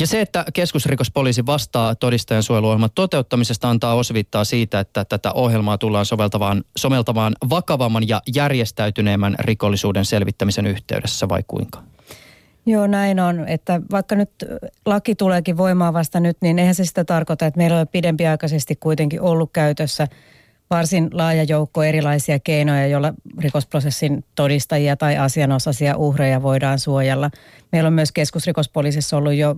Ja se, että keskusrikospoliisi vastaa todistajan suojeluohjelman toteuttamisesta, antaa osvittaa siitä, että tätä ohjelmaa tullaan soveltavaan, soveltavaan vakavamman ja järjestäytyneemmän rikollisuuden selvittämisen yhteydessä vai kuinka? Joo, näin on. Että vaikka nyt laki tuleekin voimaan vasta nyt, niin eihän se sitä tarkoita, että meillä on pidempiaikaisesti kuitenkin ollut käytössä varsin laaja joukko erilaisia keinoja, joilla rikosprosessin todistajia tai asianosaisia uhreja voidaan suojella. Meillä on myös keskusrikospoliisissa ollut jo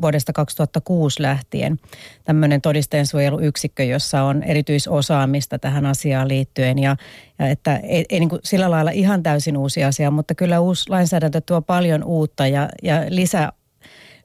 vuodesta 2006 lähtien tämmöinen todistajansuojeluyksikkö, jossa on erityisosaamista tähän asiaan liittyen. Ja, ja että ei, ei niin kuin sillä lailla ihan täysin uusi asia, mutta kyllä uusi lainsäädäntö tuo paljon uutta ja, ja lisää,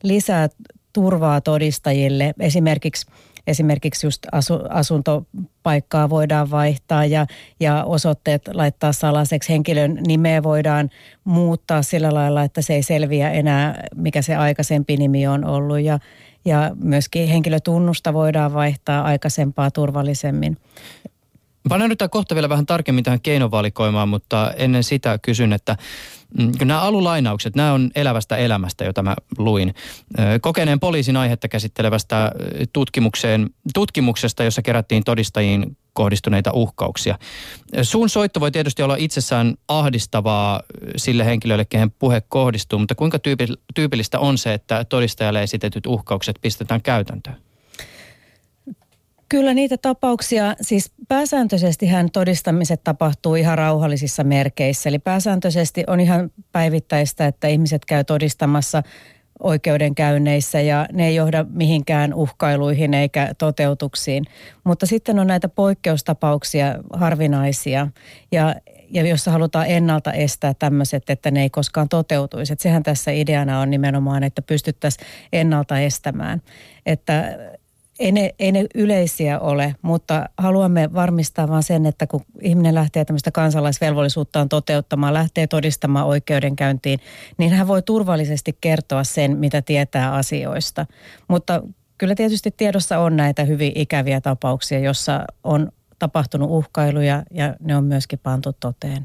lisää turvaa todistajille. Esimerkiksi esimerkiksi just asu, asuntopaikkaa voidaan vaihtaa ja, ja osoitteet laittaa salaiseksi. Henkilön nimeä voidaan muuttaa sillä lailla, että se ei selviä enää, mikä se aikaisempi nimi on ollut. Ja, ja myöskin henkilötunnusta voidaan vaihtaa aikaisempaa turvallisemmin. Paneudutaan kohta vielä vähän tarkemmin tähän keinovalikoimaan, mutta ennen sitä kysyn, että mm, nämä alulainaukset, nämä on elävästä elämästä, jota mä luin. Kokeneen poliisin aihetta käsittelevästä tutkimukseen, tutkimuksesta, jossa kerättiin todistajiin kohdistuneita uhkauksia. Suun soitto voi tietysti olla itsessään ahdistavaa sille henkilölle, kehen puhe kohdistuu, mutta kuinka tyypillistä on se, että todistajalle esitetyt uhkaukset pistetään käytäntöön? Kyllä niitä tapauksia, siis pääsääntöisesti hän todistamiset tapahtuu ihan rauhallisissa merkeissä. Eli pääsääntöisesti on ihan päivittäistä, että ihmiset käy todistamassa oikeudenkäynneissä ja ne ei johda mihinkään uhkailuihin eikä toteutuksiin. Mutta sitten on näitä poikkeustapauksia harvinaisia ja, ja jossa halutaan ennalta estää tämmöiset, että ne ei koskaan toteutuisi. Että sehän tässä ideana on nimenomaan, että pystyttäisiin ennalta estämään. Että ei ne, ei ne yleisiä ole, mutta haluamme varmistaa vain sen, että kun ihminen lähtee tämmöistä kansalaisvelvollisuuttaan toteuttamaan, lähtee todistamaan oikeudenkäyntiin, niin hän voi turvallisesti kertoa sen, mitä tietää asioista. Mutta kyllä tietysti tiedossa on näitä hyvin ikäviä tapauksia, jossa on tapahtunut uhkailuja ja ne on myöskin pantu toteen.